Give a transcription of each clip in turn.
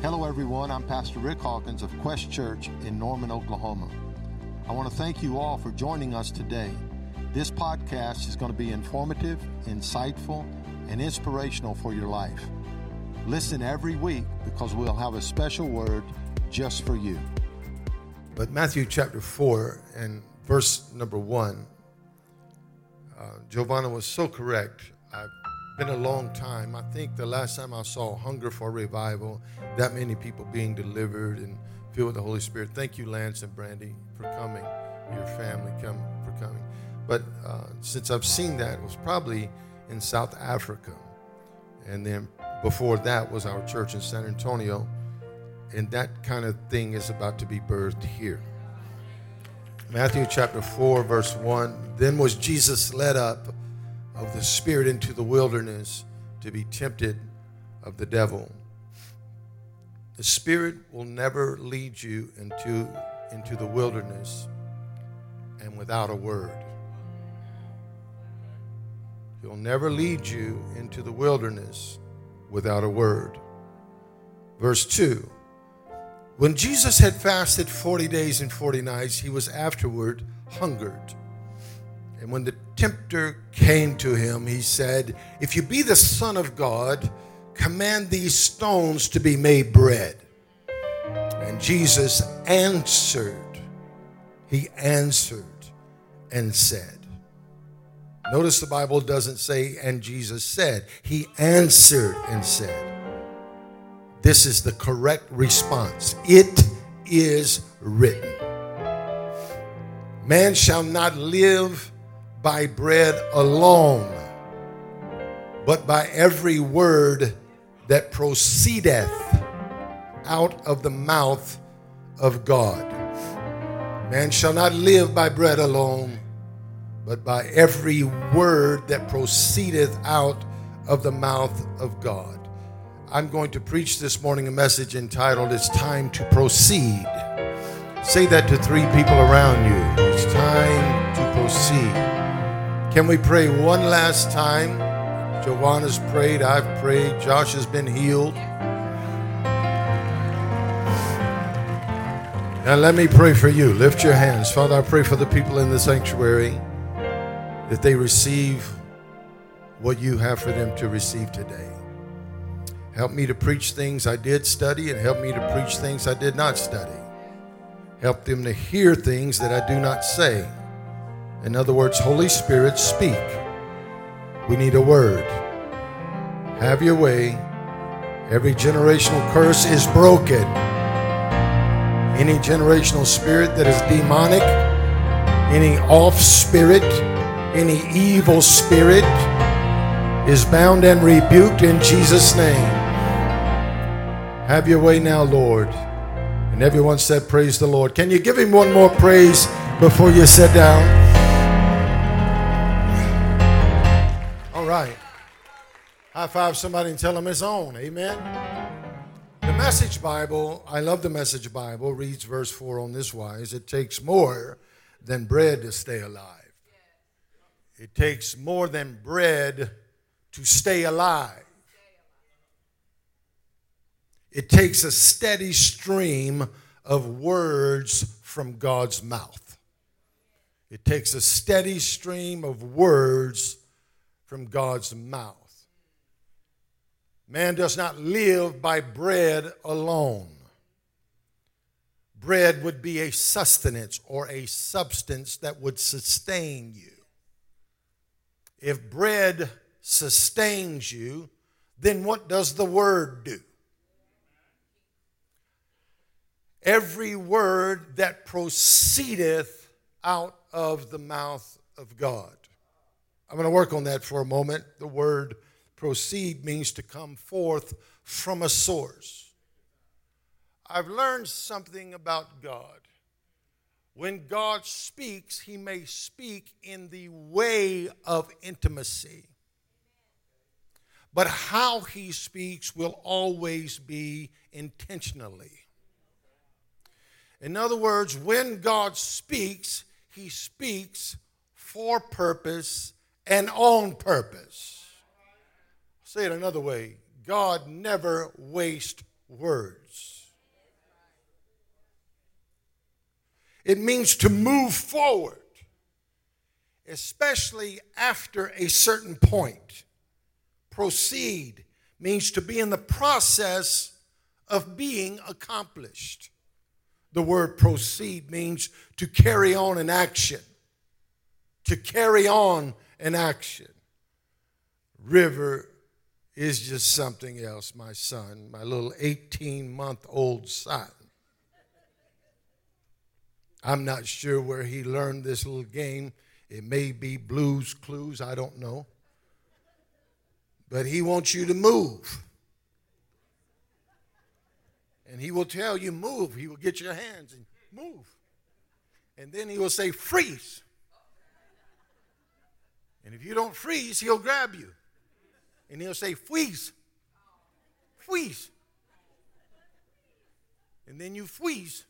Hello, everyone. I'm Pastor Rick Hawkins of Quest Church in Norman, Oklahoma. I want to thank you all for joining us today. This podcast is going to be informative, insightful, and inspirational for your life. Listen every week because we'll have a special word just for you. But Matthew chapter 4 and verse number 1, uh, Giovanna was so correct. I've been a long time. I think the last time I saw hunger for revival, that many people being delivered and filled with the Holy Spirit. Thank you, Lance and Brandy, for coming. Your family come for coming. But uh, since I've seen that, it was probably in South Africa. And then before that was our church in San Antonio. And that kind of thing is about to be birthed here. Matthew chapter 4, verse 1. Then was Jesus led up of the Spirit into the wilderness to be tempted of the devil. The Spirit will never lead you into, into the wilderness and without a word. He'll never lead you into the wilderness without a word. Verse 2 When Jesus had fasted 40 days and 40 nights, he was afterward hungered. And when the tempter came to him, he said, If you be the Son of God, command these stones to be made bread. And Jesus answered, He answered and said, Notice the Bible doesn't say, and Jesus said. He answered and said, This is the correct response. It is written. Man shall not live by bread alone, but by every word that proceedeth out of the mouth of God. Man shall not live by bread alone, but by every word that proceedeth out of the mouth of God. I'm going to preach this morning a message entitled It's Time to Proceed. Say that to three people around you. It's time to proceed. Can we pray one last time? Joanna's prayed, I've prayed, Josh has been healed. Now let me pray for you. Lift your hands. Father, I pray for the people in the sanctuary that they receive what you have for them to receive today. Help me to preach things I did study and help me to preach things I did not study. Help them to hear things that I do not say. In other words, Holy Spirit, speak. We need a word. Have your way. Every generational curse is broken. Any generational spirit that is demonic, any off spirit, any evil spirit is bound and rebuked in Jesus' name. Have your way now, Lord. And everyone said, Praise the Lord. Can you give him one more praise before you sit down? High five somebody and tell them it's on. Amen. The Message Bible, I love the Message Bible, reads verse 4 on this wise It takes more than bread to stay alive. It takes more than bread to stay alive. It takes a steady stream of words from God's mouth. It takes a steady stream of words from God's mouth. Man does not live by bread alone. Bread would be a sustenance or a substance that would sustain you. If bread sustains you, then what does the word do? Every word that proceedeth out of the mouth of God. I'm going to work on that for a moment. The word proceed means to come forth from a source. I've learned something about God. When God speaks, he may speak in the way of intimacy. But how he speaks will always be intentionally. In other words, when God speaks, he speaks for purpose and on purpose. Say it another way God never wastes words. It means to move forward, especially after a certain point. Proceed means to be in the process of being accomplished. The word proceed means to carry on an action. To carry on an action. River is just something else, my son, my little 18 month old son. I'm not sure where he learned this little game. It may be Blues Clues, I don't know. But he wants you to move. And he will tell you, move. He will get your hands and move. And then he will say, freeze. And if you don't freeze, he'll grab you. And he'll say, freeze. Freeze. And then you freeze.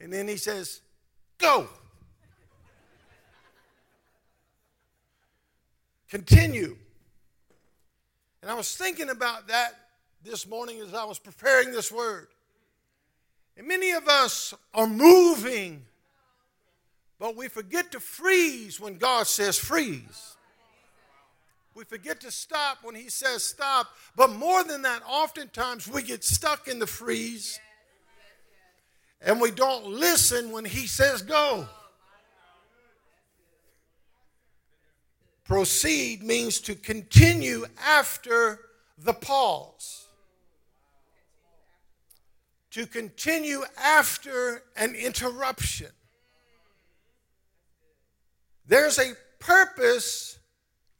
And then he says, Go. Continue. And I was thinking about that this morning as I was preparing this word. And many of us are moving, but we forget to freeze when God says freeze. We forget to stop when He says stop. But more than that, oftentimes we get stuck in the freeze and we don't listen when He says go. Proceed means to continue after the pause. To continue after an interruption. There's a purpose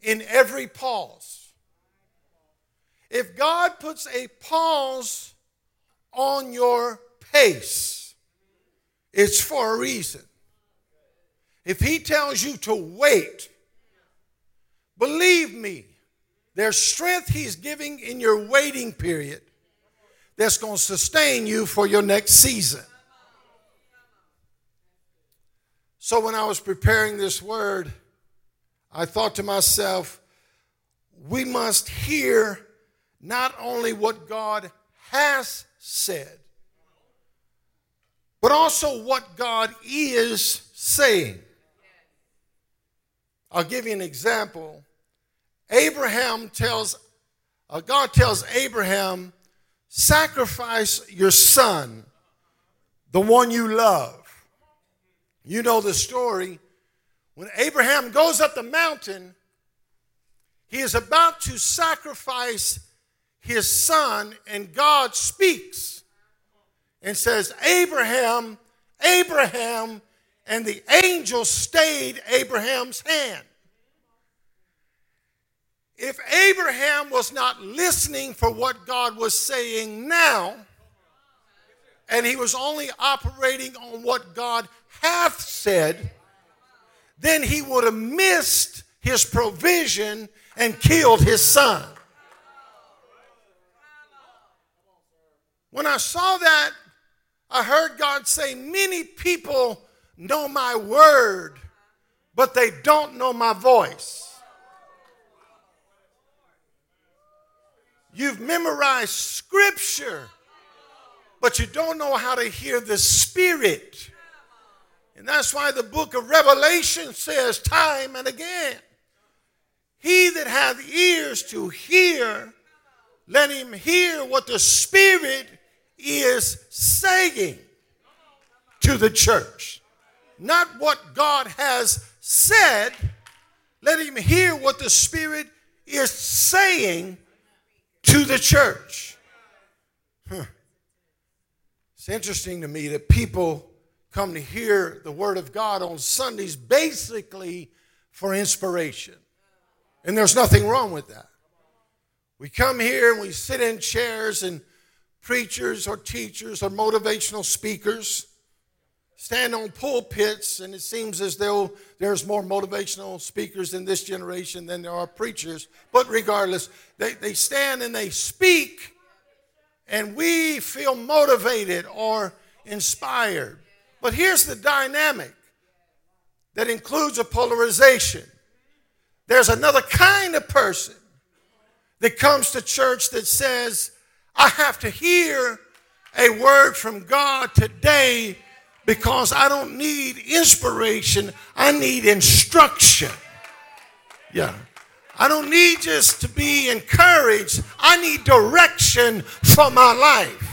in every pause. If God puts a pause on your pace, it's for a reason. If he tells you to wait, believe me, there's strength he's giving in your waiting period that's going to sustain you for your next season. So when I was preparing this word, I thought to myself, we must hear not only what God has said, but also what God is saying. I'll give you an example. Abraham tells, uh, God tells Abraham, sacrifice your son, the one you love. You know the story. When Abraham goes up the mountain, he is about to sacrifice his son, and God speaks and says, Abraham, Abraham, and the angel stayed Abraham's hand. If Abraham was not listening for what God was saying now, and he was only operating on what God hath said, then he would have missed his provision and killed his son. When I saw that, I heard God say, Many people know my word, but they don't know my voice. You've memorized scripture, but you don't know how to hear the Spirit. And that's why the book of Revelation says time and again He that hath ears to hear, let him hear what the Spirit is saying to the church. Not what God has said. Let him hear what the Spirit is saying to the church. Huh. It's interesting to me that people come to hear the Word of God on Sundays basically for inspiration. And there's nothing wrong with that. We come here and we sit in chairs and preachers or teachers or motivational speakers stand on pulpits, and it seems as though there's more motivational speakers in this generation than there are preachers. But regardless, they, they stand and they speak, and we feel motivated or inspired. But here's the dynamic that includes a polarization there's another kind of person that comes to church that says, I have to hear a word from God today because I don't need inspiration, I need instruction. Yeah. I don't need just to be encouraged, I need direction for my life.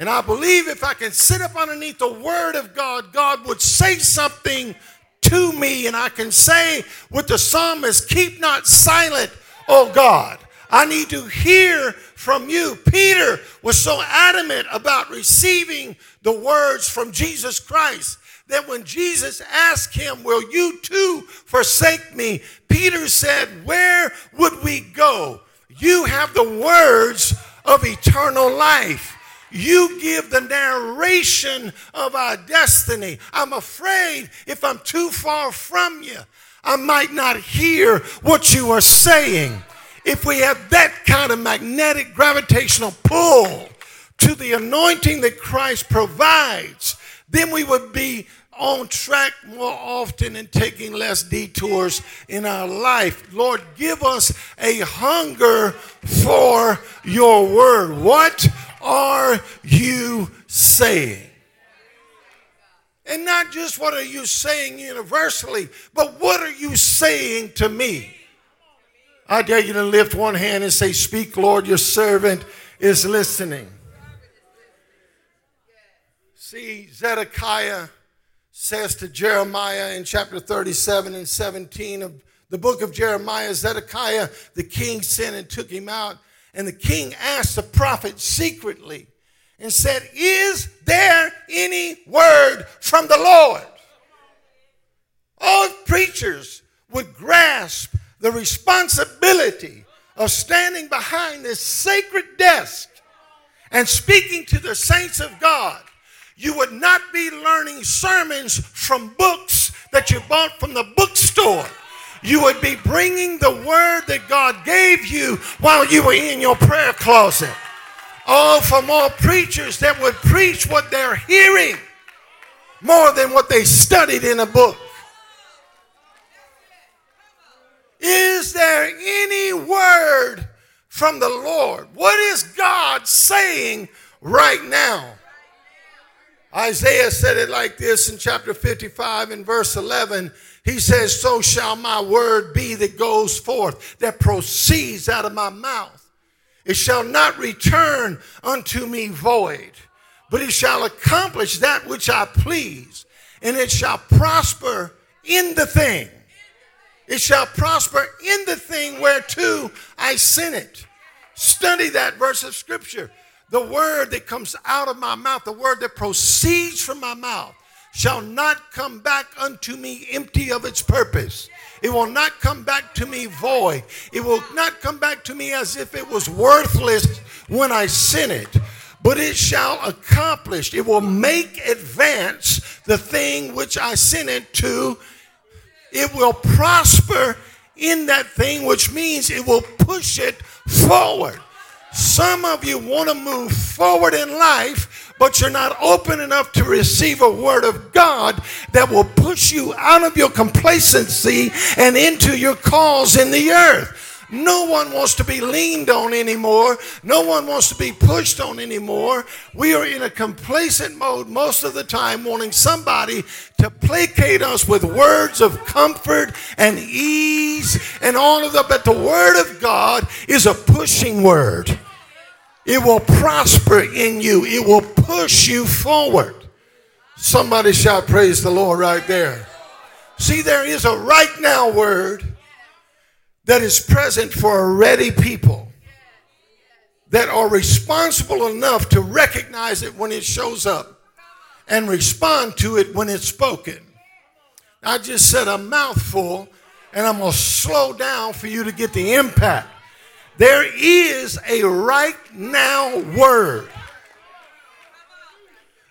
And I believe if I can sit up underneath the Word of God, God would say something to me, and I can say with the psalmist, Keep not silent, O God. I need to hear from you. Peter was so adamant about receiving the words from Jesus Christ that when Jesus asked him, Will you too forsake me? Peter said, Where would we go? You have the words of eternal life. You give the narration of our destiny. I'm afraid if I'm too far from you, I might not hear what you are saying. If we have that kind of magnetic gravitational pull to the anointing that Christ provides, then we would be on track more often and taking less detours in our life. Lord, give us a hunger for your word. What are you saying? And not just what are you saying universally, but what are you saying to me? I dare you to lift one hand and say, Speak, Lord, your servant is listening. See, Zedekiah says to Jeremiah in chapter 37 and 17 of the book of Jeremiah, Zedekiah, the king sent and took him out. And the king asked the prophet secretly and said, Is there any word from the Lord? All preachers would grasp the responsibility of standing behind this sacred desk and speaking to the saints of God you would not be learning sermons from books that you bought from the bookstore. You would be bringing the word that God gave you while you were in your prayer closet. Oh, for more preachers that would preach what they're hearing more than what they studied in a book. Is there any word from the Lord? What is God saying right now? Isaiah said it like this in chapter 55 and verse 11. He says, So shall my word be that goes forth, that proceeds out of my mouth. It shall not return unto me void, but it shall accomplish that which I please, and it shall prosper in the thing. It shall prosper in the thing whereto I sent it. Study that verse of scripture the word that comes out of my mouth, the word that proceeds from my mouth, shall not come back unto me empty of its purpose. It will not come back to me void. It will not come back to me as if it was worthless when I sent it, but it shall accomplish. It will make advance the thing which I sent it to. It will prosper in that thing, which means it will push it forward. Some of you want to move forward in life, but you're not open enough to receive a word of God that will push you out of your complacency and into your cause in the earth. No one wants to be leaned on anymore. No one wants to be pushed on anymore. We are in a complacent mode most of the time, wanting somebody to placate us with words of comfort and ease and all of that. But the Word of God is a pushing word. It will prosper in you, it will push you forward. Somebody shout, Praise the Lord, right there. See, there is a right now word that is present for a ready people that are responsible enough to recognize it when it shows up and respond to it when it's spoken. I just said a mouthful, and I'm going to slow down for you to get the impact. There is a right now word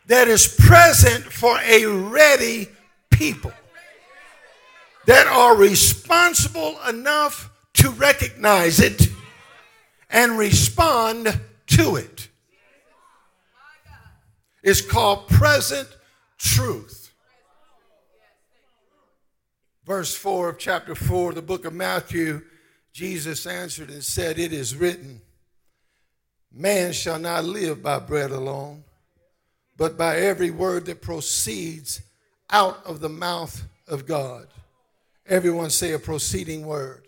that is present for a ready people that are responsible enough to recognize it and respond to it. It's called present truth. Verse 4 of chapter 4 the book of Matthew Jesus answered and said, It is written, Man shall not live by bread alone, but by every word that proceeds out of the mouth of God. Everyone say a proceeding word.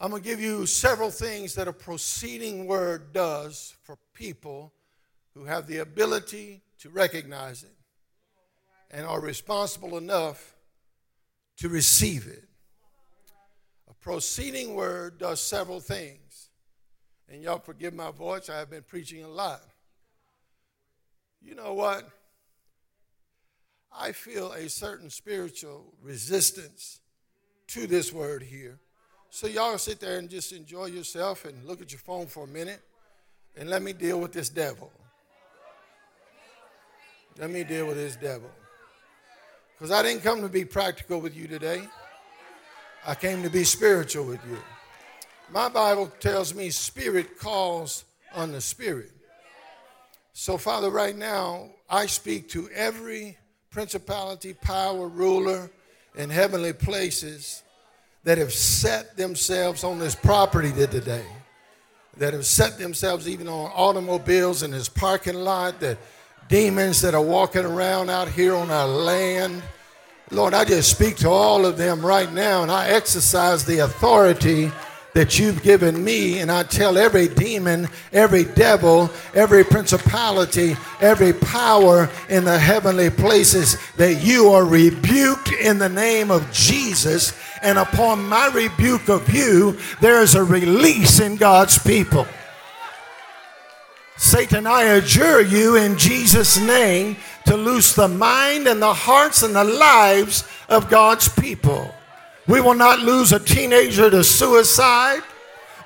I'm going to give you several things that a proceeding word does for people who have the ability to recognize it and are responsible enough to receive it. Proceeding word does several things. And y'all forgive my voice, I have been preaching a lot. You know what? I feel a certain spiritual resistance to this word here. So, y'all sit there and just enjoy yourself and look at your phone for a minute and let me deal with this devil. Let me deal with this devil. Because I didn't come to be practical with you today, I came to be spiritual with you. My Bible tells me spirit calls on the spirit. So, Father, right now, I speak to every principality, power, ruler in heavenly places that have set themselves on this property today, that have set themselves even on automobiles in this parking lot, that demons that are walking around out here on our land. Lord, I just speak to all of them right now and I exercise the authority that you've given me, and I tell every demon, every devil, every principality, every power in the heavenly places that you are rebuked in the name of Jesus. And upon my rebuke of you, there is a release in God's people. Satan, I adjure you in Jesus' name to loose the mind and the hearts and the lives of God's people. We will not lose a teenager to suicide.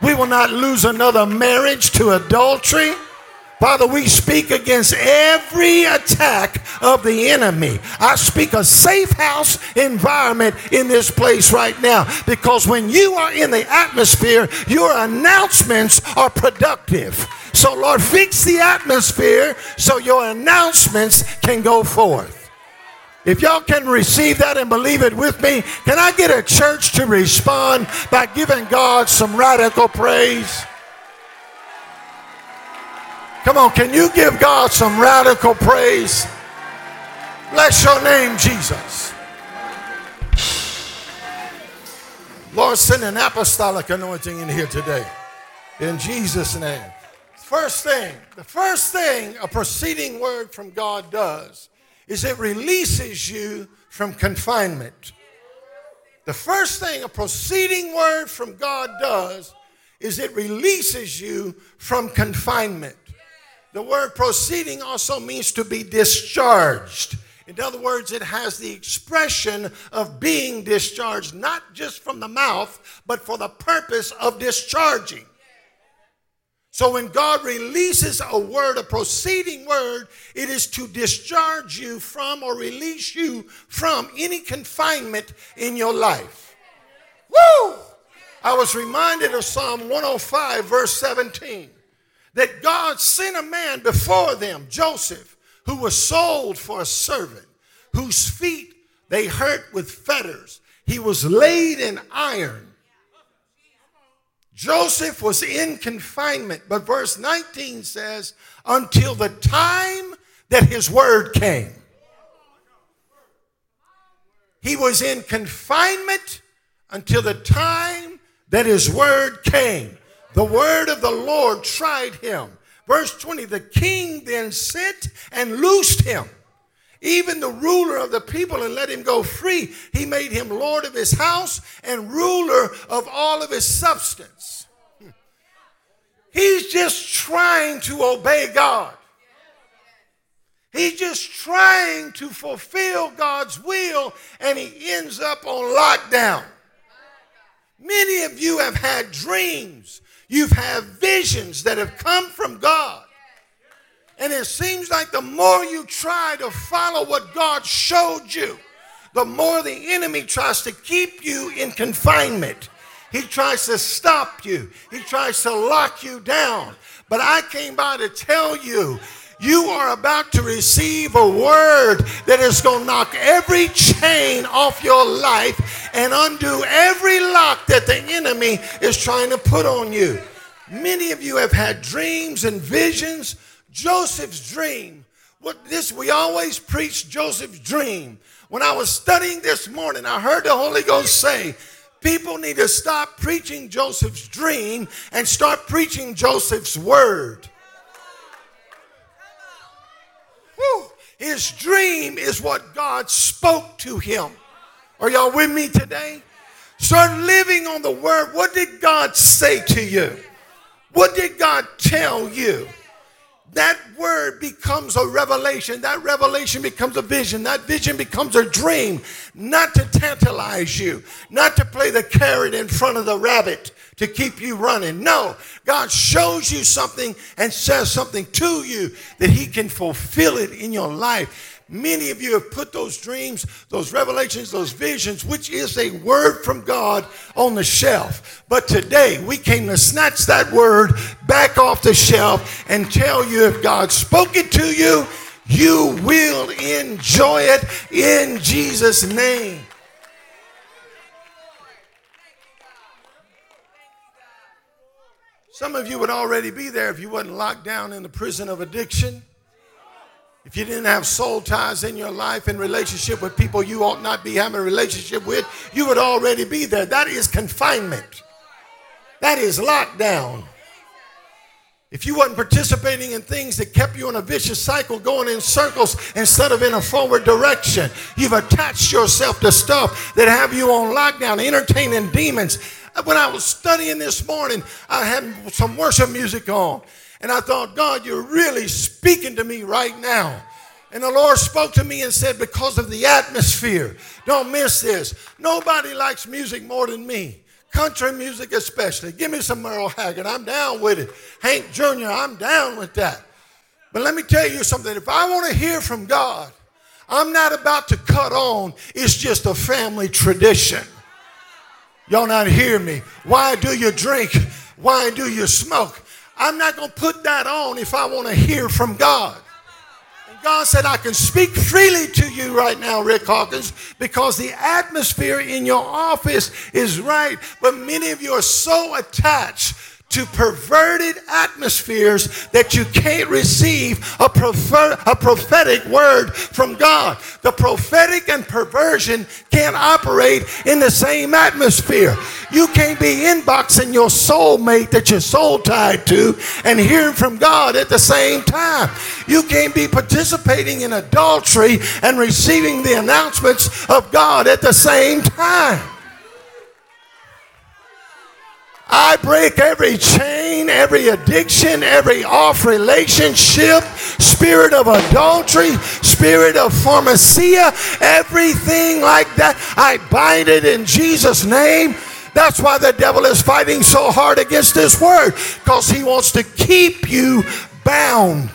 We will not lose another marriage to adultery. Father, we speak against every attack of the enemy. I speak a safe house environment in this place right now because when you are in the atmosphere, your announcements are productive. So, Lord, fix the atmosphere so your announcements can go forth. If y'all can receive that and believe it with me, can I get a church to respond by giving God some radical praise? Come on, can you give God some radical praise? Bless your name, Jesus. Lord, send an apostolic anointing in here today. In Jesus' name. First thing, the first thing a proceeding word from God does is it releases you from confinement. The first thing a proceeding word from God does is it releases you from confinement. The word proceeding also means to be discharged. In other words, it has the expression of being discharged, not just from the mouth, but for the purpose of discharging. So when God releases a word, a proceeding word, it is to discharge you from or release you from any confinement in your life. Woo! I was reminded of Psalm 105, verse 17, that God sent a man before them, Joseph, who was sold for a servant, whose feet they hurt with fetters. He was laid in iron Joseph was in confinement, but verse 19 says, until the time that his word came. He was in confinement until the time that his word came. The word of the Lord tried him. Verse 20 The king then sent and loosed him, even the ruler of the people, and let him go free. He made him lord of his house and ruler of all of his substance. He's just trying to obey God. He's just trying to fulfill God's will, and he ends up on lockdown. Many of you have had dreams, you've had visions that have come from God. And it seems like the more you try to follow what God showed you, the more the enemy tries to keep you in confinement. He tries to stop you, he tries to lock you down. But I came by to tell you You are about to receive a word that is going to knock every chain off your life and undo every lock that the enemy is trying to put on you. Many of you have had dreams and visions. Joseph's dream. What this we always preach Joseph's dream. When I was studying this morning, I heard the Holy Ghost say, people need to stop preaching Joseph's dream and start preaching Joseph's word. His dream is what God spoke to him. Are y'all with me today? Start living on the word. What did God say to you? What did God tell you? That word becomes a revelation. That revelation becomes a vision. That vision becomes a dream. Not to tantalize you, not to play the carrot in front of the rabbit to keep you running. No, God shows you something and says something to you that He can fulfill it in your life. Many of you have put those dreams, those revelations, those visions, which is a word from God, on the shelf. But today we came to snatch that word back off the shelf and tell you if God spoke it to you, you will enjoy it in Jesus' name. Some of you would already be there if you wasn't locked down in the prison of addiction. If you didn't have soul ties in your life and relationship with people you ought not be having a relationship with, you would already be there. That is confinement. That is lockdown. If you wasn't participating in things that kept you in a vicious cycle going in circles instead of in a forward direction, you've attached yourself to stuff that have you on lockdown, entertaining demons, when I was studying this morning, I had some worship music on. And I thought, God, you're really speaking to me right now. And the Lord spoke to me and said, Because of the atmosphere, don't miss this. Nobody likes music more than me. Country music, especially. Give me some Merle Haggard. I'm down with it. Hank Jr., I'm down with that. But let me tell you something. If I want to hear from God, I'm not about to cut on. It's just a family tradition. Y'all not hear me. Why do you drink? Why do you smoke? I'm not going to put that on if I want to hear from God. And God said, I can speak freely to you right now, Rick Hawkins, because the atmosphere in your office is right. But many of you are so attached to perverted atmospheres that you can't receive a, prefer, a prophetic word from God. The prophetic and perversion can't operate in the same atmosphere. You can't be inboxing your soulmate that you're soul tied to and hearing from God at the same time. You can't be participating in adultery and receiving the announcements of God at the same time. I break every chain, every addiction, every off relationship, spirit of adultery, spirit of pharmacia, everything like that. I bind it in Jesus' name. That's why the devil is fighting so hard against this word, because he wants to keep you bound.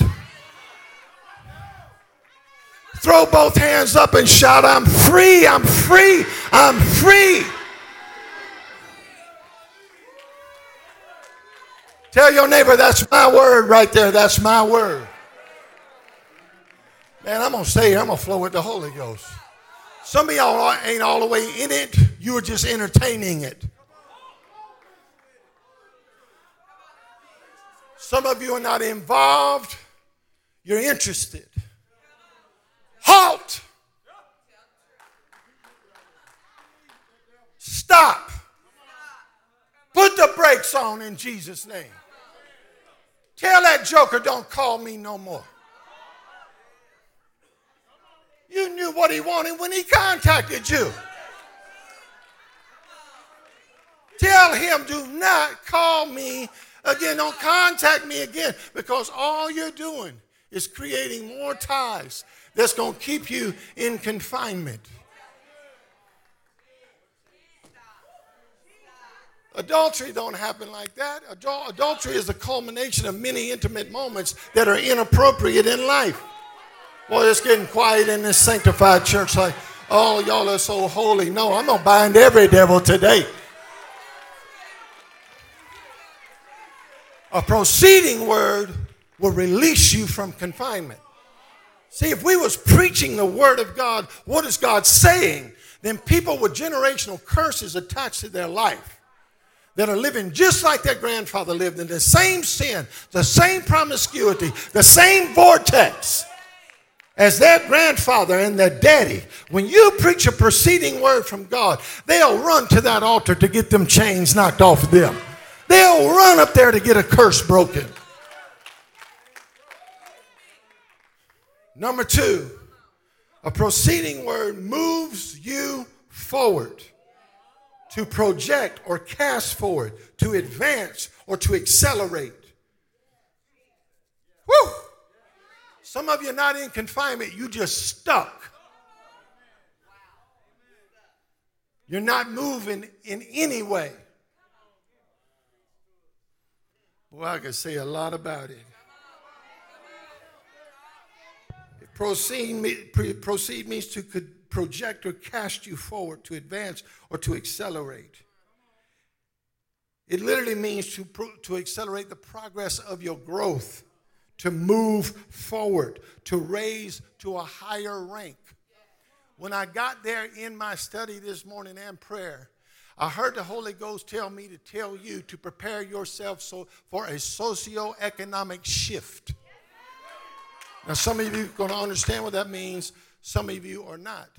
Throw both hands up and shout, I'm free, I'm free, I'm free. Tell your neighbor, that's my word right there. That's my word. Man, I'm going to here. I'm going to flow with the Holy Ghost. Some of y'all ain't all the way in it, you are just entertaining it. Some of you are not involved, you're interested. Halt! Stop. Put the brakes on in Jesus' name. Tell that joker, don't call me no more. You knew what he wanted when he contacted you. Tell him, do not call me again. Don't contact me again because all you're doing is creating more ties that's going to keep you in confinement. Adultery don't happen like that. Adultery is the culmination of many intimate moments that are inappropriate in life. Boy, it's getting quiet in this sanctified church like, oh, y'all are so holy. No, I'm to bind every devil today. A proceeding word will release you from confinement. See, if we was preaching the word of God, what is God saying? Then people with generational curses attached to their life that are living just like their grandfather lived in the same sin, the same promiscuity, the same vortex as their grandfather and their daddy. When you preach a preceding word from God, they'll run to that altar to get them chains knocked off of them. They'll run up there to get a curse broken. Number two, a proceeding word moves you forward to project or cast forward, to advance or to accelerate. Woo! Some of you are not in confinement, you just stuck. You're not moving in any way. Boy, I could say a lot about it. Proceed, proceed means to project or cast you forward, to advance or to accelerate. It literally means to, to accelerate the progress of your growth, to move forward, to raise to a higher rank. When I got there in my study this morning and prayer, I heard the Holy Ghost tell me to tell you to prepare yourself so, for a socio-economic shift. Now, some of you are going to understand what that means some of you are not.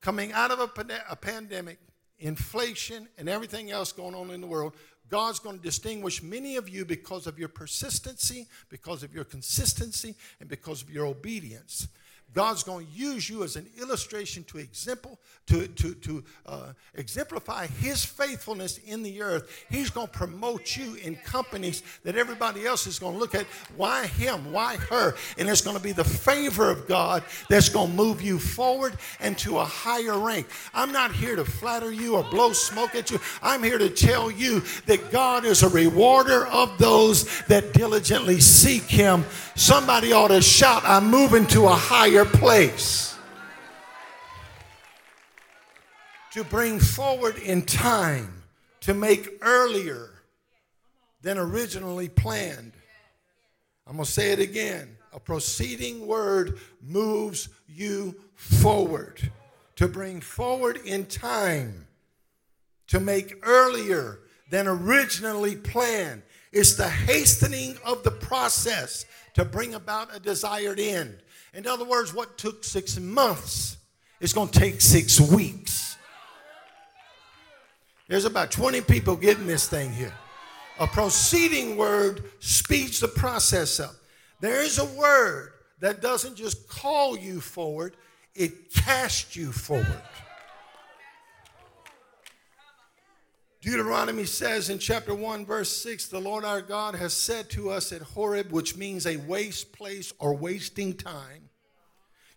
Coming out of a, a pandemic, inflation, and everything else going on in the world, God's going to distinguish many of you because of your persistency, because of your consistency, and because of your obedience. God's going to use you as an illustration to example, to, to, to uh, exemplify his faithfulness in the earth. He's going to promote you in companies that everybody else is going to look at. Why him? Why her? And it's going to be the favor of God that's going to move you forward and to a higher rank. I'm not here to flatter you or blow smoke at you. I'm here to tell you that God is a rewarder of those that diligently seek him. Somebody ought to shout, I'm moving to a higher place to bring forward in time, to make earlier than originally planned. I'm going to say it again. A proceeding word moves you forward, to bring forward in time, to make earlier than originally planned. It's the hastening of the process to bring about a desired end. In other words, what took six months is going to take six weeks. There's about 20 people getting this thing here. A proceeding word speeds the process up. There is a word that doesn't just call you forward, it casts you forward. Deuteronomy says in chapter 1, verse 6, the Lord our God has said to us at Horeb, which means a waste place or wasting time,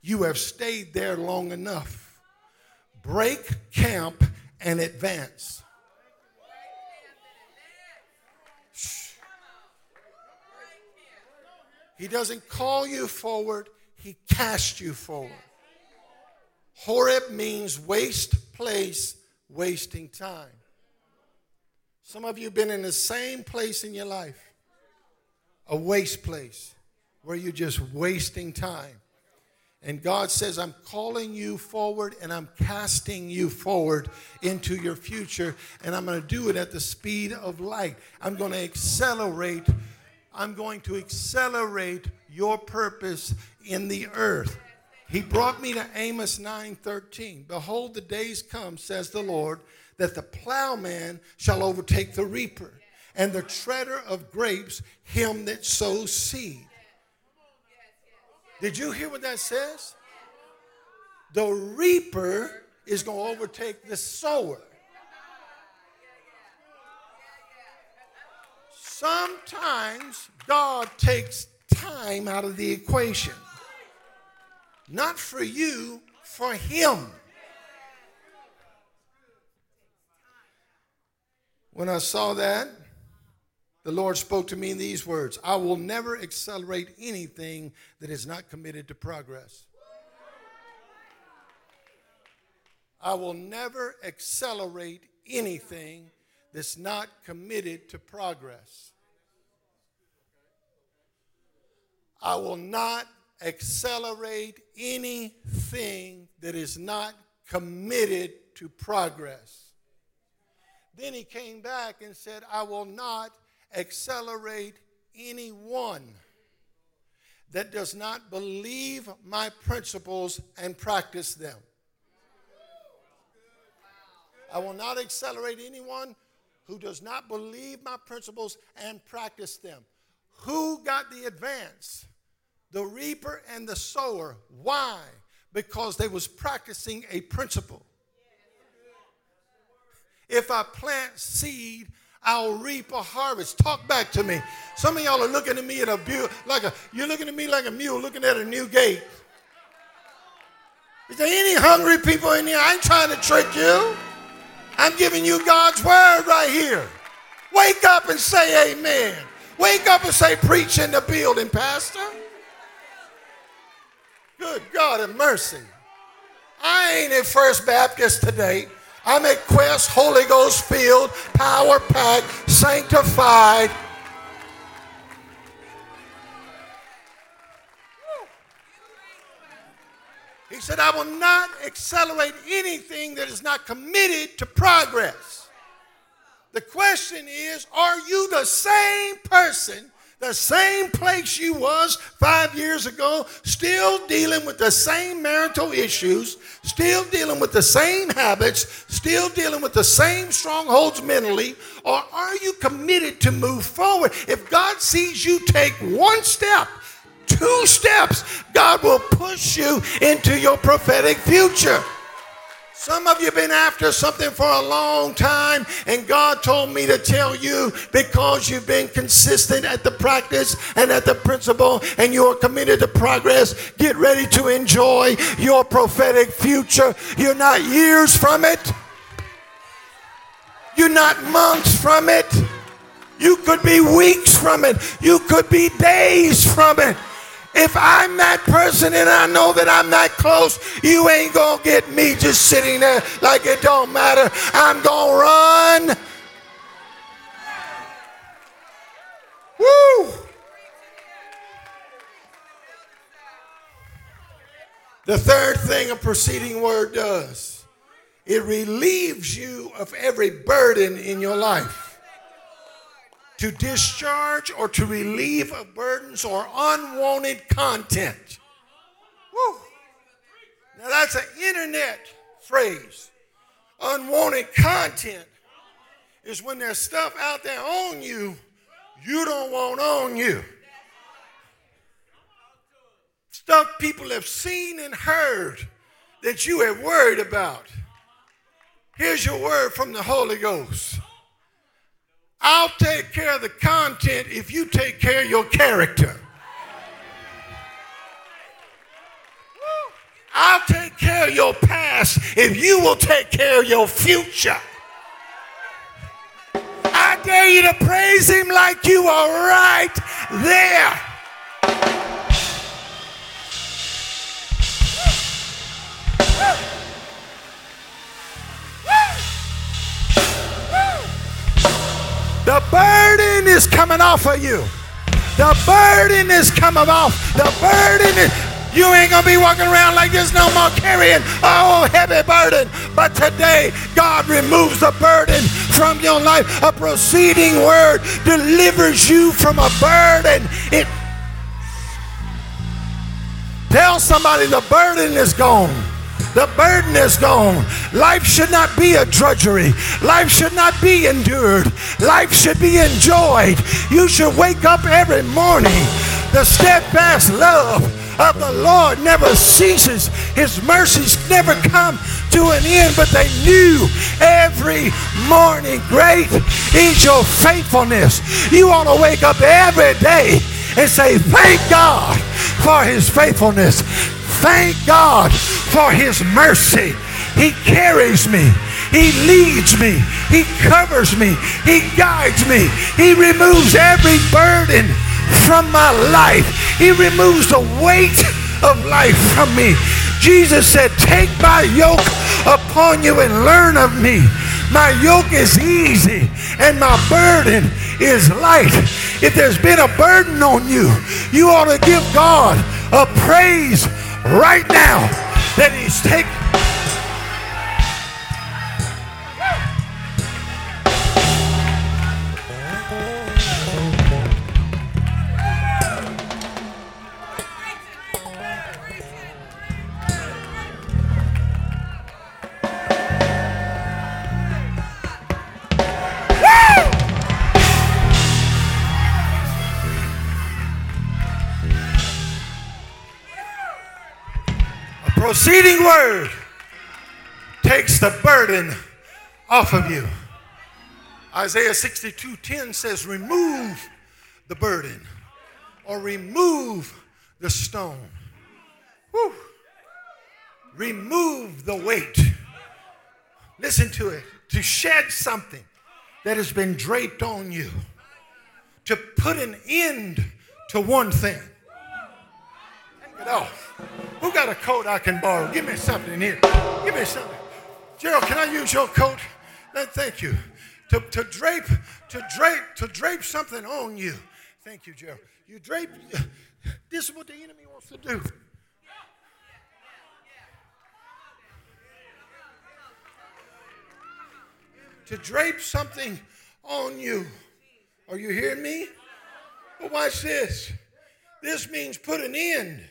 you have stayed there long enough. Break camp and advance. He doesn't call you forward, he casts you forward. Horeb means waste place, wasting time. Some of you have been in the same place in your life, a waste place where you're just wasting time. And God says, I'm calling you forward and I'm casting you forward into your future. And I'm going to do it at the speed of light. I'm going to accelerate. I'm going to accelerate your purpose in the earth. He brought me to Amos 9:13. Behold, the days come, says the Lord, that the plowman shall overtake the reaper, and the treader of grapes him that sows seed. Did you hear what that says? The reaper is going to overtake the sower. Sometimes God takes time out of the equation. Not for you, for Him. When I saw that, the Lord spoke to me in these words I will never accelerate anything that is not committed to progress. I will never accelerate anything that's not committed to progress. I will not accelerate anything that is not committed to progress. Then he came back and said, I will not accelerate anyone that does not believe my principles and practice them. I will not accelerate anyone who does not believe my principles and practice them. Who got the advance? The reaper and the sower. Why? Because they was practicing a principle. If I plant seed, I'll reap a harvest. Talk back to me. Some of y'all are looking at me a like a you're looking at me like a mule looking at a new gate. Is there any hungry people in here? I ain't trying to trick you. I'm giving you God's word right here. Wake up and say amen. Wake up and say preach in the building, Pastor. Good God and mercy. I ain't at First Baptist today. I'm at Quest, Holy Ghost filled, power packed, sanctified. He said, I will not accelerate anything that is not committed to progress. The question is, are you the same person the same place you was five years ago, still dealing with the same marital issues, still dealing with the same habits, still dealing with the same strongholds mentally, or are you committed to move forward? If God sees you take one step, two steps, God will push you into your prophetic future. Some of you been after something for a long time, and God told me to tell you because you've been consistent at the practice and at the principle, and you are committed to progress. Get ready to enjoy your prophetic future. You're not years from it, you're not months from it. You could be weeks from it. You could be days from it. If I'm that person and I know that I'm that close, you ain't gonna get me just sitting there like it don't matter. I'm gonna run. Woo! The third thing a proceeding word does, it relieves you of every burden in your life to discharge or to relieve of burdens or unwanted content. Woo. Now that's an internet phrase. Unwanted content is when there's stuff out there on you you don't want on you. Stuff people have seen and heard that you have worried about. Here's your word from the Holy Ghost. I'll take care of the content if you take care of your character. I'll take care of your past if you will take care of your future. I dare you to praise him like you are right there. The burden is coming off of you. The burden is coming off. The burden is. You ain't gonna be walking around like this no more carrying oh heavy burden. But today, God removes the burden from your life. A proceeding word delivers you from a burden. It tell somebody the burden is gone. The burden is gone. Life should not be a drudgery. Life should not be endured. Life should be enjoyed. You should wake up every morning. The steadfast love of the Lord never ceases. His mercies never come to an end, but they knew every morning. Great is your faithfulness. You ought to wake up every day and say, Thank God for his faithfulness. Thank God for his mercy. He carries me. He leads me. He covers me. He guides me. He removes every burden from my life. He removes the weight of life from me. Jesus said, Take my yoke upon you and learn of me. My yoke is easy and my burden is light. If there's been a burden on you, you ought to give God a praise right now that He's taken. Word takes the burden off of you. Isaiah 62 10 says, Remove the burden or remove the stone. Whew. Remove the weight. Listen to it. To shed something that has been draped on you. To put an end to one thing. Take it off. Who got a coat I can borrow? Give me something here. Give me something. Gerald, can I use your coat? Uh, thank you. To, to drape, to drape, to drape something on you. Thank you, Gerald. You drape. This is what the enemy wants to do. To drape something on you. Are you hearing me? Watch this. This means put an end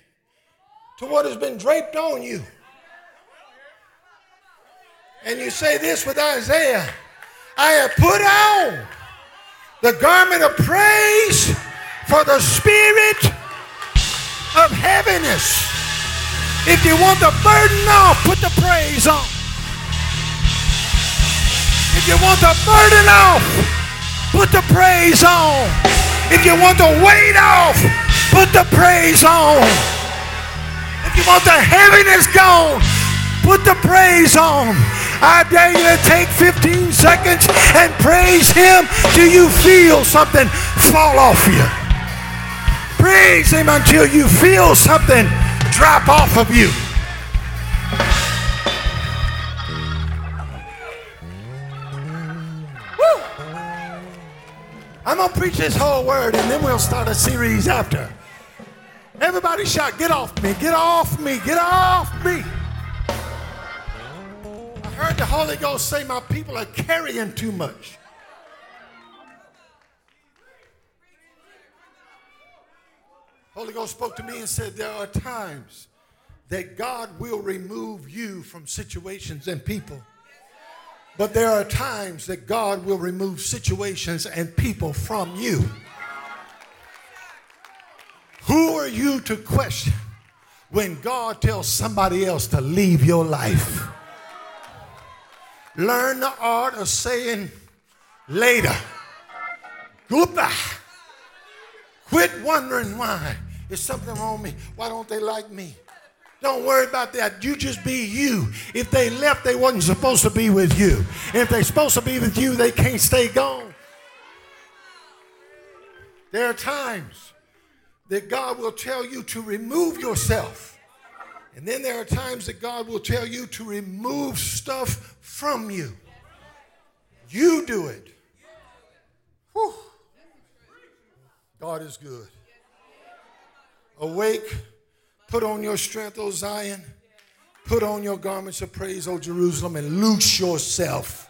to what has been draped on you. And you say this with Isaiah I have put on the garment of praise for the spirit of heaviness. If you want the burden off, put the praise on. If you want the burden off, put the praise on. If you want the weight off, put the praise on you want the heaviness gone, put the praise on. I dare you to take 15 seconds and praise Him till you feel something fall off you. Praise Him until you feel something drop off of you. Woo! I'm going to preach this whole word and then we'll start a series after. Everybody shout, get off me, get off me, get off me. I heard the Holy Ghost say, My people are carrying too much. Holy Ghost spoke to me and said, There are times that God will remove you from situations and people. But there are times that God will remove situations and people from you. You to question when God tells somebody else to leave your life? Learn the art of saying later. Goodbye. Quit wondering why. Is something wrong with me? Why don't they like me? Don't worry about that. You just be you. If they left, they wasn't supposed to be with you. And If they're supposed to be with you, they can't stay gone. There are times that God will tell you to remove yourself. And then there are times that God will tell you to remove stuff from you. You do it. Whew. God is good. Awake, put on your strength, O Zion. Put on your garments of praise, O Jerusalem, and loose yourself.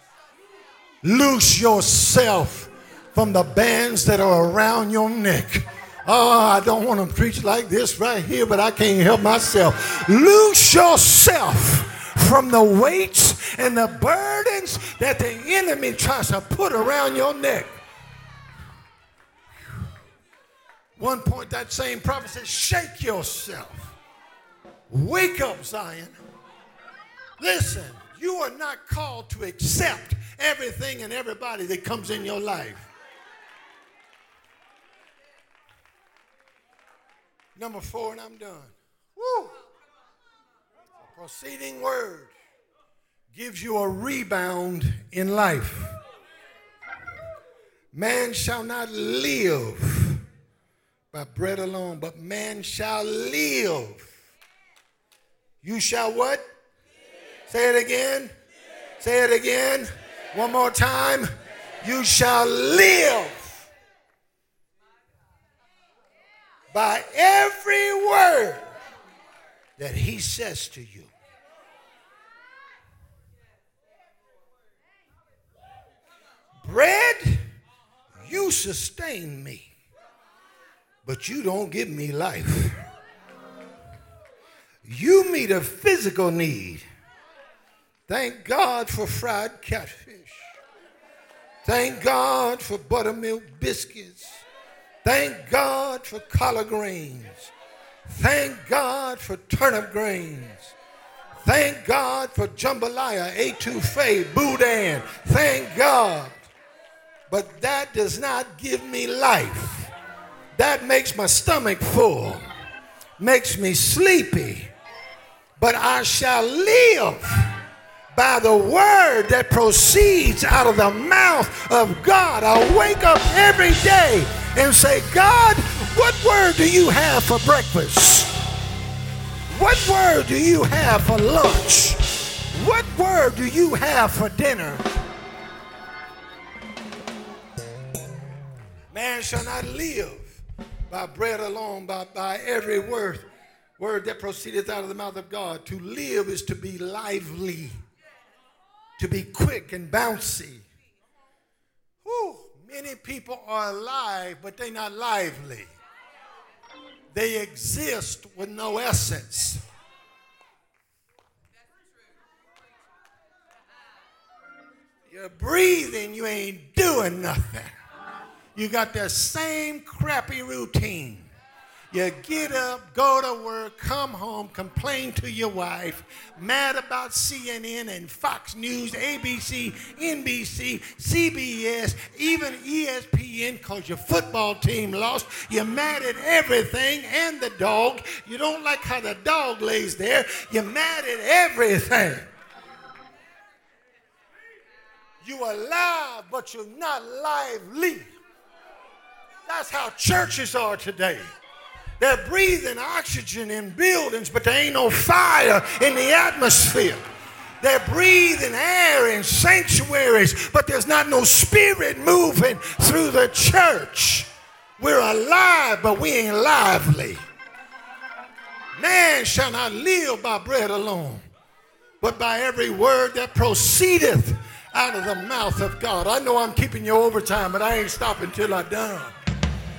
Loose yourself from the bands that are around your neck Oh, I don't want to preach like this right here, but I can't help myself. Loose yourself from the weights and the burdens that the enemy tries to put around your neck. One point, that same prophet says, Shake yourself. Wake up, Zion. Listen, you are not called to accept everything and everybody that comes in your life. Number four, and I'm done. Woo! A proceeding word gives you a rebound in life. Man shall not live by bread alone, but man shall live. You shall what? Say it again. Say it again. One more time. You shall live by every word that he says to you. Bread, you sustain me, but you don't give me life. You meet a physical need. Thank God for fried catfish. Thank God for buttermilk biscuits. Thank God for collard greens. Thank God for turnip greens. Thank God for jambalaya, etouffee, boudin. Thank God. But that does not give me life. That makes my stomach full, makes me sleepy. But I shall live by the word that proceeds out of the mouth of God. I wake up every day and say, God, what word do you have for breakfast? What word do you have for lunch? What word do you have for dinner? Man shall not live by bread alone, but by every word, word that proceedeth out of the mouth of God. To live is to be lively to be quick and bouncy. Many people are alive, but they're not lively. They exist with no essence. You're breathing, you ain't doing nothing. You got that same crappy routine. You get up, go to work, come home, complain to your wife, mad about CNN and Fox News, ABC, NBC, CBS, even ESPN because your football team lost. You're mad at everything and the dog. You don't like how the dog lays there. You're mad at everything. You're alive, but you're not lively. That's how churches are today. They're breathing oxygen in buildings, but there ain't no fire in the atmosphere. They're breathing air in sanctuaries, but there's not no spirit moving through the church. We're alive, but we ain't lively. Man shall not live by bread alone, but by every word that proceedeth out of the mouth of God. I know I'm keeping you overtime, but I ain't stopping till I'm done.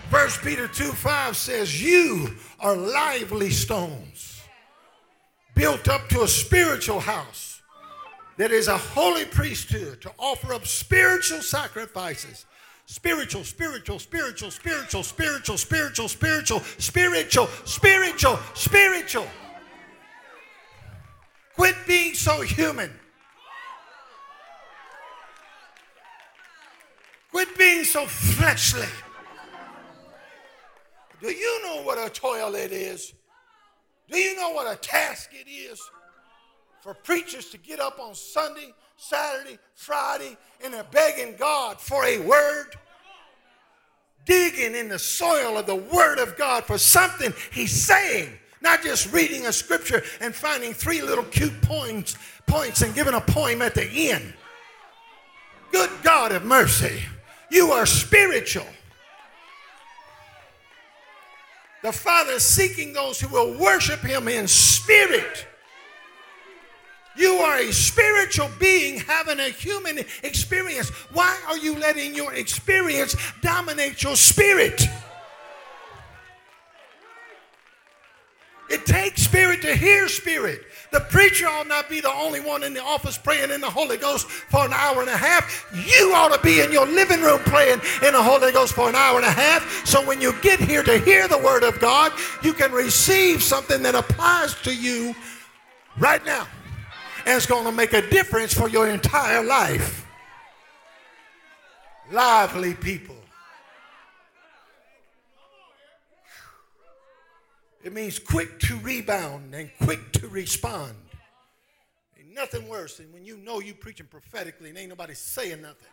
First Peter 2 5 says, You are lively stones, built up to a spiritual house that is a holy priesthood to offer up spiritual sacrifices. Spiritual, spiritual, spiritual, spiritual, spiritual, spiritual, spiritual, spiritual, spiritual, spiritual. Quit being so human. Quit being so fleshly. Do you know what a toil it is? Do you know what a task it is For preachers to get up on Sunday, Saturday, Friday, and they're begging God for a word, digging in the soil of the Word of God for something He's saying, not just reading a scripture and finding three little cute points, points and giving a poem at the end. Good God of mercy, you are spiritual. The Father is seeking those who will worship Him in spirit. You are a spiritual being having a human experience. Why are you letting your experience dominate your spirit? It takes spirit to hear spirit. The preacher ought not be the only one in the office praying in the Holy Ghost for an hour and a half. You ought to be in your living room praying in the Holy Ghost for an hour and a half. So when you get here to hear the Word of God, you can receive something that applies to you right now. And it's going to make a difference for your entire life. Lively people. It means quick to rebound and quick to respond. Ain't nothing worse than when you know you preaching prophetically and ain't nobody saying nothing.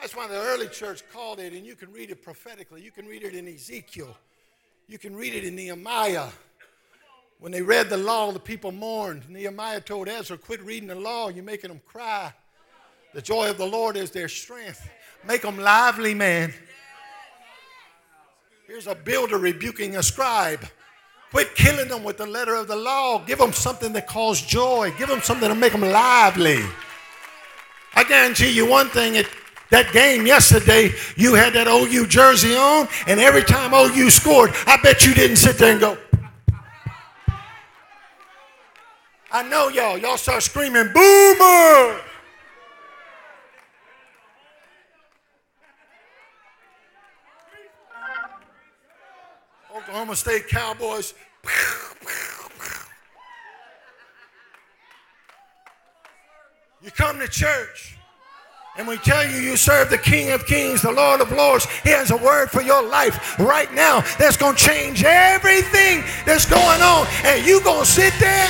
That's why the early church called it, and you can read it prophetically. You can read it in Ezekiel. You can read it in Nehemiah. When they read the law, the people mourned. Nehemiah told Ezra, Quit reading the law, you're making them cry. The joy of the Lord is their strength. Make them lively, man. Here's a builder rebuking a scribe. Quit killing them with the letter of the law. Give them something that causes joy. Give them something to make them lively. I guarantee you one thing at that game yesterday, you had that OU jersey on, and every time OU scored, I bet you didn't sit there and go. I know y'all. Y'all start screaming, Boomer! Oklahoma State Cowboys. You come to church. And we tell you, you serve the King of Kings, the Lord of Lords. He has a word for your life right now that's going to change everything that's going on. And you going to sit there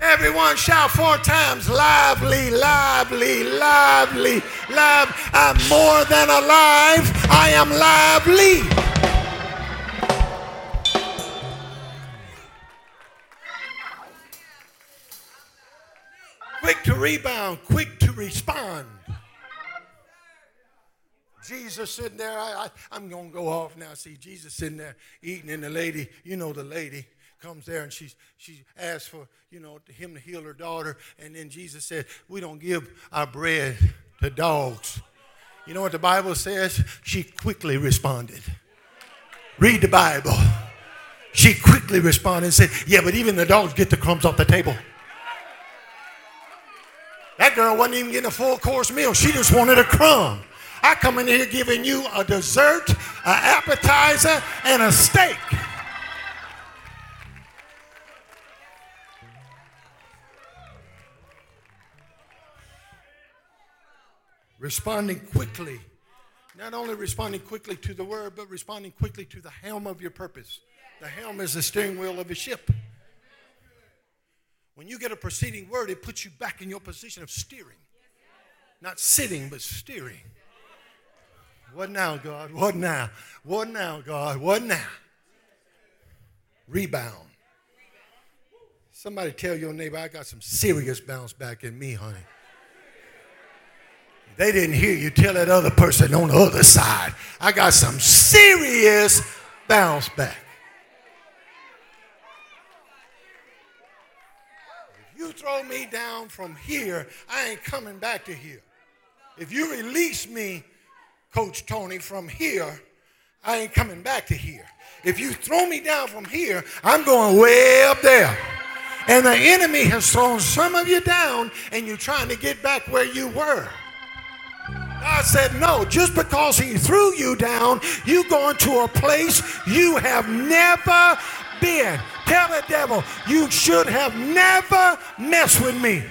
Everyone shout four times lively, lively, lively, live. I'm more than alive. I am lively. Quick to rebound, quick to respond. Jesus sitting there, I, I, am going to go off now. See, Jesus sitting there eating, and the lady, you know the lady, comes there and she's, she asks for, you know, him to heal her daughter. And then Jesus said, we don't give our bread to dogs. You know what the Bible says? She quickly responded. Read the Bible. She quickly responded and said, yeah, but even the dogs get the crumbs off the table. That girl wasn't even getting a full course meal. She just wanted a crumb. I come in here giving you a dessert, an appetizer, and a steak. Responding quickly. Not only responding quickly to the word, but responding quickly to the helm of your purpose. The helm is the steering wheel of a ship. When you get a proceeding word, it puts you back in your position of steering. Not sitting, but steering. What now, God? What now? What now, God? What now? Rebound. Somebody tell your neighbor, I got some serious bounce back in me, honey. They didn't hear you tell that other person on the other side. I got some serious bounce back. If you throw me down from here, I ain't coming back to here. If you release me, Coach Tony, from here, I ain't coming back to here. If you throw me down from here, I'm going way up there. And the enemy has thrown some of you down, and you're trying to get back where you were. God said, No, just because He threw you down, you're going to a place you have never been. Tell the devil, you should have never messed with me.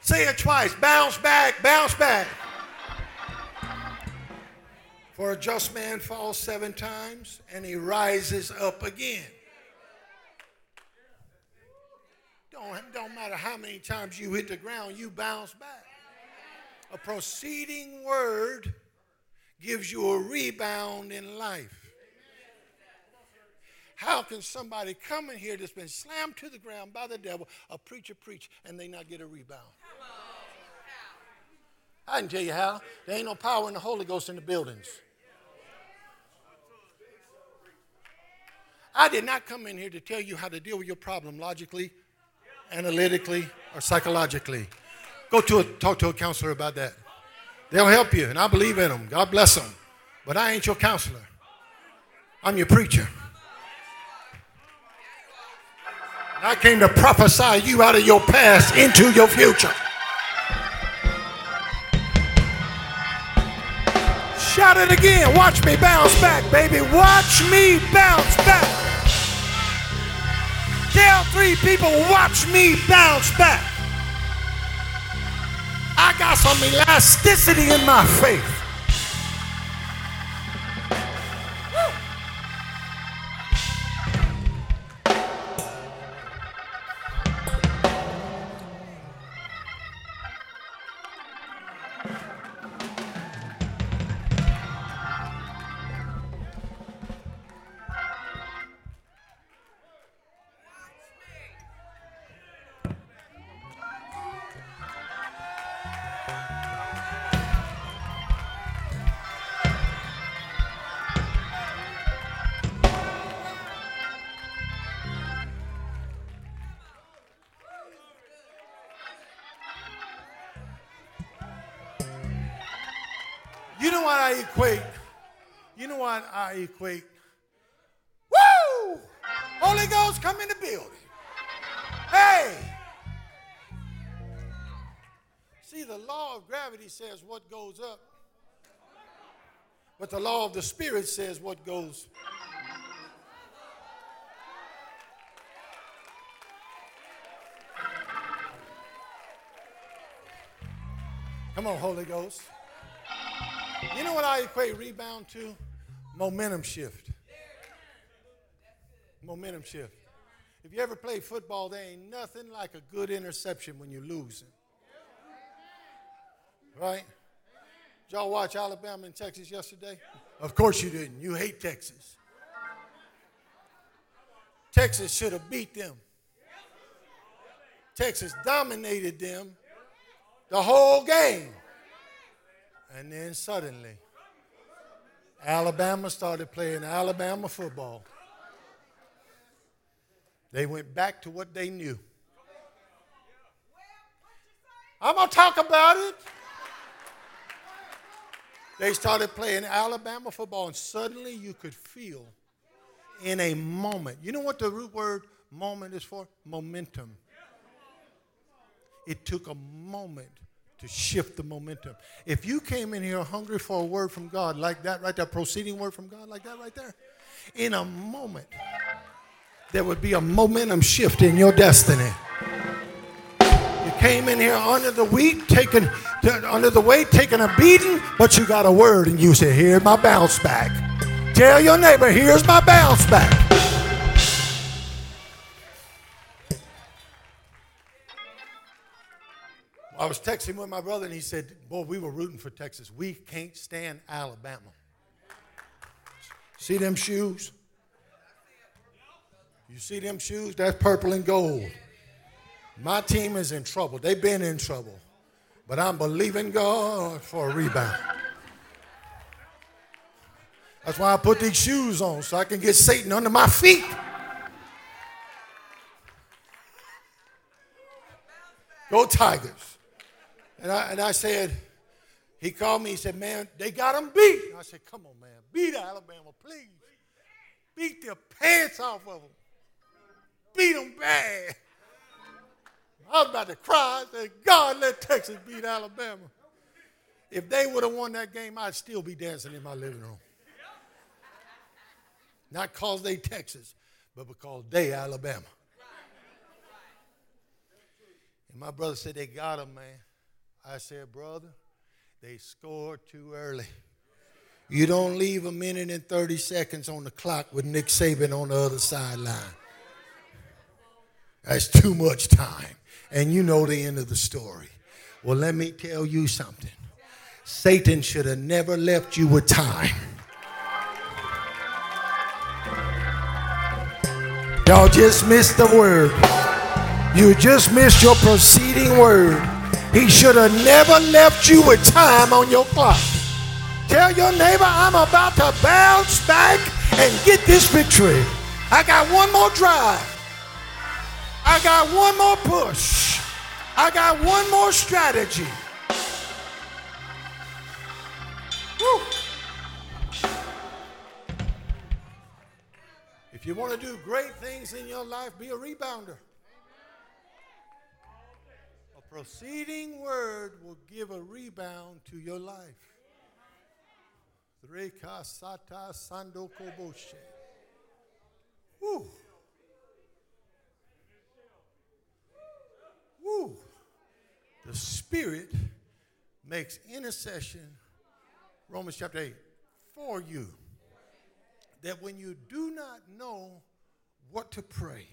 Say it twice. Bounce back, bounce back. For a just man falls seven times and he rises up again. Don't, don't matter how many times you hit the ground, you bounce back. A proceeding word gives you a rebound in life. How can somebody come in here that's been slammed to the ground by the devil, a preacher preach, and they not get a rebound? I can tell you how. There ain't no power in the Holy Ghost in the buildings. I did not come in here to tell you how to deal with your problem logically analytically, or psychologically. Go to a, talk to a counselor about that. They'll help you, and I believe in them. God bless them. But I ain't your counselor. I'm your preacher. And I came to prophesy you out of your past into your future. Shout it again. Watch me bounce back, baby. Watch me bounce back. Tell three people, watch me bounce back. I got some elasticity in my faith. Know what I equate? You know what I equate? Woo! Holy Ghost, come in the building. Hey! See, the law of gravity says what goes up, but the law of the Spirit says what goes. Come on, Holy Ghost. You know what I equate rebound to? Momentum shift. Momentum shift. If you ever play football, there ain't nothing like a good interception when you're losing. Right? Did y'all watch Alabama and Texas yesterday? Of course you didn't. You hate Texas. Texas should have beat them. Texas dominated them the whole game. And then suddenly, Alabama started playing Alabama football. They went back to what they knew. I'm going to talk about it. They started playing Alabama football, and suddenly you could feel in a moment. You know what the root word moment is for? Momentum. It took a moment to shift the momentum. If you came in here hungry for a word from God like that, right there, proceeding word from God like that, right there, in a moment, there would be a momentum shift in your destiny. You came in here under the weight, taking under the weight, taking a beating, but you got a word, and you said, "Here's my bounce back." Tell your neighbor, "Here's my bounce back." I was texting with my brother, and he said, Boy, we were rooting for Texas. We can't stand Alabama. See them shoes? You see them shoes? That's purple and gold. My team is in trouble. They've been in trouble. But I'm believing God for a rebound. That's why I put these shoes on, so I can get Satan under my feet. Go Tigers. And I, and I said, he called me, he said, man, they got them beat. I said, come on, man, beat Alabama, please. Beat their pants off of them. Beat them bad. I was about to cry. I said, God, let Texas beat Alabama. If they would have won that game, I'd still be dancing in my living room. Not because they Texas, but because they Alabama. And my brother said, they got them, man. I said, Brother, they scored too early. You don't leave a minute and 30 seconds on the clock with Nick Saban on the other sideline. That's too much time. And you know the end of the story. Well, let me tell you something. Satan should have never left you with time. Y'all just missed the word. You just missed your proceeding word. He should have never left you with time on your clock. Tell your neighbor, I'm about to bounce back and get this victory. I got one more drive. I got one more push. I got one more strategy. Woo. If you want to do great things in your life, be a rebounder proceeding word will give a rebound to your life. Woo. Woo. The Spirit makes intercession, Romans chapter 8, for you. That when you do not know what to pray,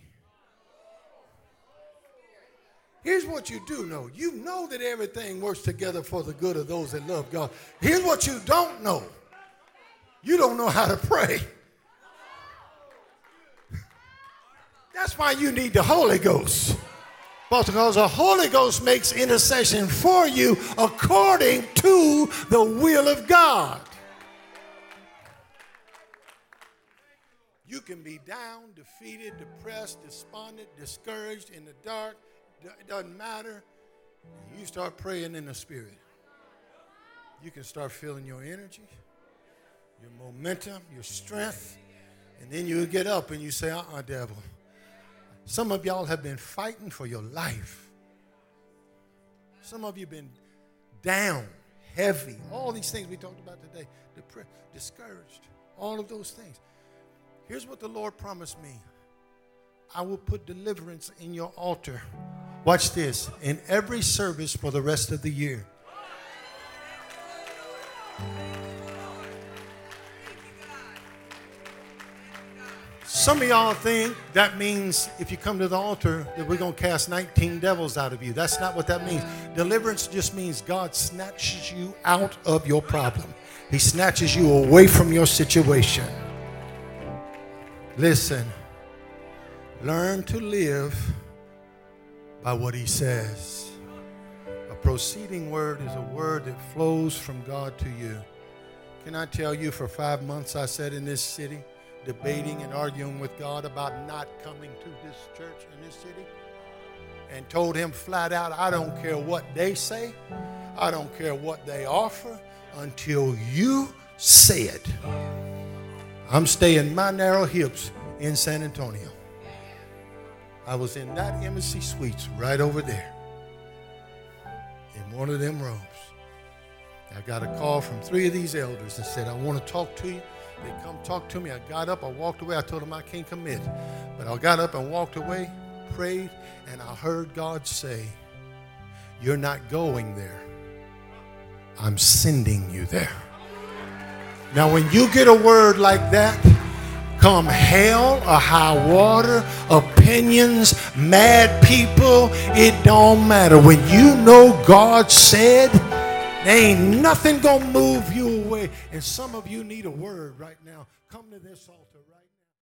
Here's what you do know you know that everything works together for the good of those that love God. Here's what you don't know you don't know how to pray. That's why you need the Holy Ghost. Because the Holy Ghost makes intercession for you according to the will of God. You can be down, defeated, depressed, despondent, discouraged, in the dark it doesn't matter. You start praying in the Spirit. you can start feeling your energy, your momentum, your strength, and then you get up and you say, uh uh-uh, uh devil. Some of y'all have been fighting for your life. Some of you been down, heavy, all these things we talked about today, depressed, discouraged, all of those things. Here's what the Lord promised me I will put deliverance in your altar. Watch this in every service for the rest of the year. Some of y'all think that means if you come to the altar that we're going to cast 19 devils out of you. That's not what that means. Deliverance just means God snatches you out of your problem, He snatches you away from your situation. Listen, learn to live by what He says. A proceeding word is a word that flows from God to you. Can I tell you, for five months I sat in this city debating and arguing with God about not coming to this church in this city and told him flat out, I don't care what they say, I don't care what they offer until you say it. I'm staying my narrow hips in San Antonio. I was in that embassy suites right over there in one of them rooms. I got a call from three of these elders and said, I want to talk to you. They come talk to me. I got up, I walked away. I told them I can't commit. But I got up and walked away, prayed, and I heard God say, You're not going there. I'm sending you there. Now, when you get a word like that, come hell or high water, opinions, mad people, it don't matter. When you know God said, there ain't nothing gonna move you away. And some of you need a word right now. Come to this altar